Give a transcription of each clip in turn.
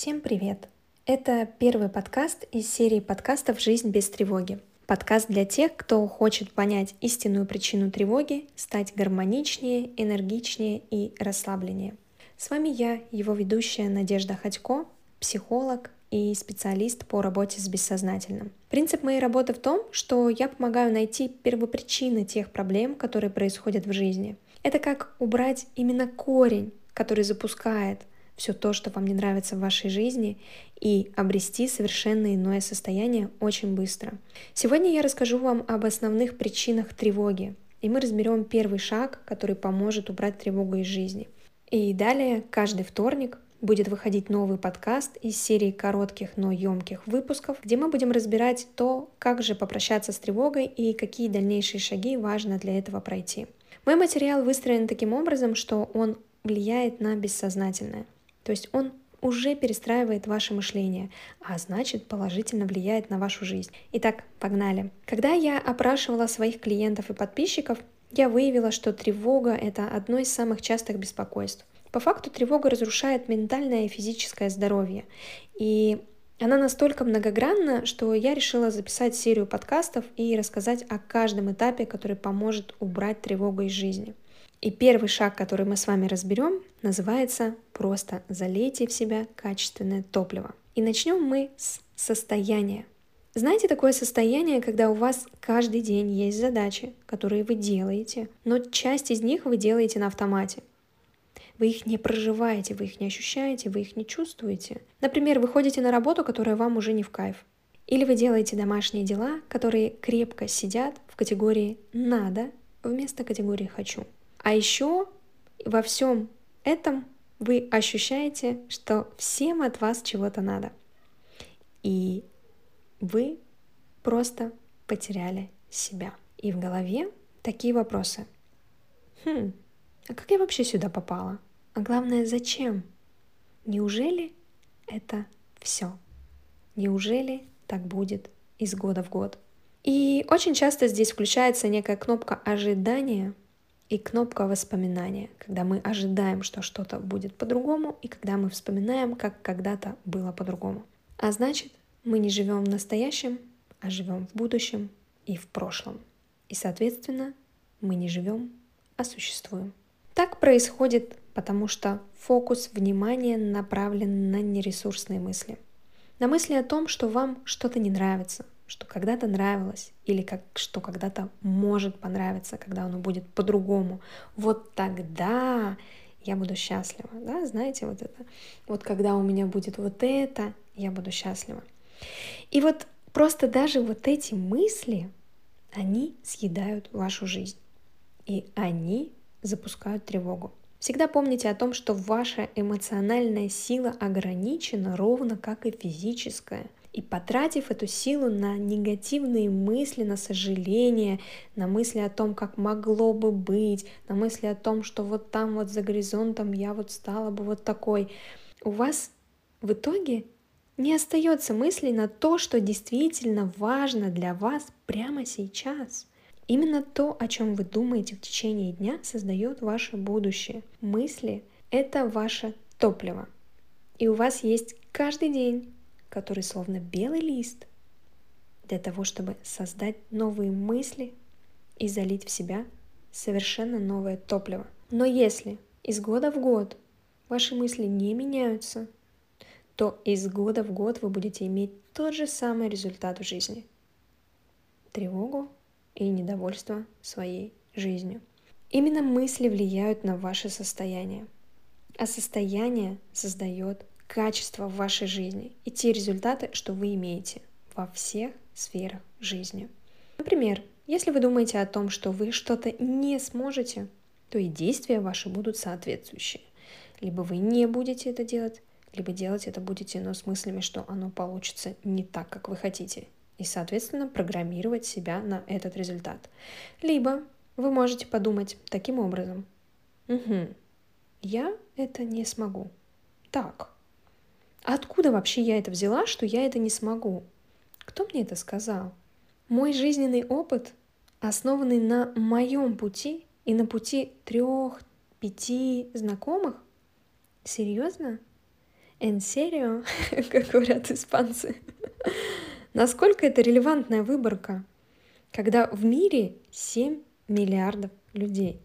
Всем привет! Это первый подкаст из серии подкастов «Жизнь без тревоги». Подкаст для тех, кто хочет понять истинную причину тревоги, стать гармоничнее, энергичнее и расслабленнее. С вами я, его ведущая Надежда Ходько, психолог и специалист по работе с бессознательным. Принцип моей работы в том, что я помогаю найти первопричины тех проблем, которые происходят в жизни. Это как убрать именно корень, который запускает все то, что вам не нравится в вашей жизни, и обрести совершенно иное состояние очень быстро. Сегодня я расскажу вам об основных причинах тревоги, и мы разберем первый шаг, который поможет убрать тревогу из жизни. И далее, каждый вторник, будет выходить новый подкаст из серии коротких, но емких выпусков, где мы будем разбирать то, как же попрощаться с тревогой и какие дальнейшие шаги важно для этого пройти. Мой материал выстроен таким образом, что он влияет на бессознательное. То есть он уже перестраивает ваше мышление, а значит положительно влияет на вашу жизнь. Итак, погнали. Когда я опрашивала своих клиентов и подписчиков, я выявила, что тревога — это одно из самых частых беспокойств. По факту тревога разрушает ментальное и физическое здоровье. И она настолько многогранна, что я решила записать серию подкастов и рассказать о каждом этапе, который поможет убрать тревогу из жизни. И первый шаг, который мы с вами разберем, называется «Просто залейте в себя качественное топливо». И начнем мы с состояния. Знаете такое состояние, когда у вас каждый день есть задачи, которые вы делаете, но часть из них вы делаете на автомате. Вы их не проживаете, вы их не ощущаете, вы их не чувствуете. Например, вы ходите на работу, которая вам уже не в кайф. Или вы делаете домашние дела, которые крепко сидят в категории «надо» вместо категории «хочу». А еще во всем этом вы ощущаете, что всем от вас чего-то надо. И вы просто потеряли себя. И в голове такие вопросы. Хм, а как я вообще сюда попала? А главное, зачем? Неужели это все? Неужели так будет из года в год? И очень часто здесь включается некая кнопка ожидания — и кнопка воспоминания, когда мы ожидаем, что что-то будет по-другому, и когда мы вспоминаем, как когда-то было по-другому. А значит, мы не живем в настоящем, а живем в будущем и в прошлом. И, соответственно, мы не живем, а существуем. Так происходит, потому что фокус внимания направлен на нересурсные мысли. На мысли о том, что вам что-то не нравится, что когда-то нравилось или как, что когда-то может понравиться, когда оно будет по-другому. Вот тогда я буду счастлива. Да? Знаете, вот это. Вот когда у меня будет вот это, я буду счастлива. И вот просто даже вот эти мысли, они съедают вашу жизнь. И они запускают тревогу. Всегда помните о том, что ваша эмоциональная сила ограничена ровно как и физическая – и потратив эту силу на негативные мысли, на сожаление, на мысли о том, как могло бы быть, на мысли о том, что вот там вот за горизонтом я вот стала бы вот такой, у вас в итоге не остается мыслей на то, что действительно важно для вас прямо сейчас. Именно то, о чем вы думаете в течение дня, создает ваше будущее. Мысли — это ваше топливо. И у вас есть каждый день который словно белый лист, для того, чтобы создать новые мысли и залить в себя совершенно новое топливо. Но если из года в год ваши мысли не меняются, то из года в год вы будете иметь тот же самый результат в жизни. Тревогу и недовольство своей жизнью. Именно мысли влияют на ваше состояние, а состояние создает качество в вашей жизни и те результаты, что вы имеете во всех сферах жизни. Например, если вы думаете о том, что вы что-то не сможете, то и действия ваши будут соответствующие. Либо вы не будете это делать, либо делать это будете, но с мыслями, что оно получится не так, как вы хотите. И, соответственно, программировать себя на этот результат. Либо вы можете подумать таким образом. Угу, я это не смогу. Так, откуда вообще я это взяла, что я это не смогу? Кто мне это сказал? Мой жизненный опыт, основанный на моем пути и на пути трех, пяти знакомых? Серьезно? En serio, как говорят испанцы. Насколько это релевантная выборка, когда в мире 7 миллиардов людей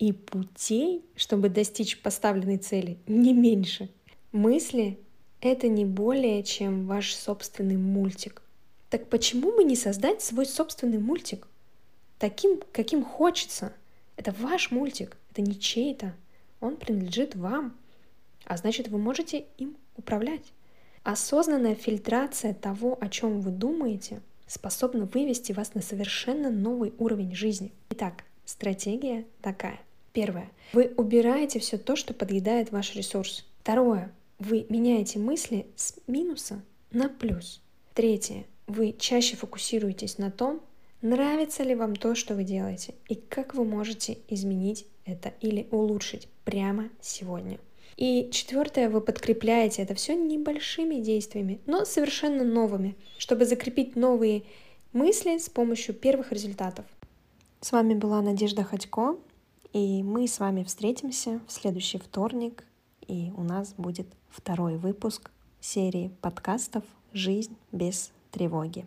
и путей, чтобы достичь поставленной цели, не меньше. Мысли — это не более, чем ваш собственный мультик. Так почему бы не создать свой собственный мультик? Таким, каким хочется. Это ваш мультик, это не чей-то. Он принадлежит вам. А значит, вы можете им управлять. Осознанная фильтрация того, о чем вы думаете, способна вывести вас на совершенно новый уровень жизни. Итак, стратегия такая. Первое. Вы убираете все то, что подъедает ваш ресурс. Второе. Вы меняете мысли с минуса на плюс. Третье. Вы чаще фокусируетесь на том, нравится ли вам то, что вы делаете, и как вы можете изменить это или улучшить прямо сегодня. И четвертое, вы подкрепляете это все небольшими действиями, но совершенно новыми, чтобы закрепить новые мысли с помощью первых результатов. С вами была Надежда Ходько, и мы с вами встретимся в следующий вторник, и у нас будет второй выпуск серии подкастов «Жизнь без тревоги».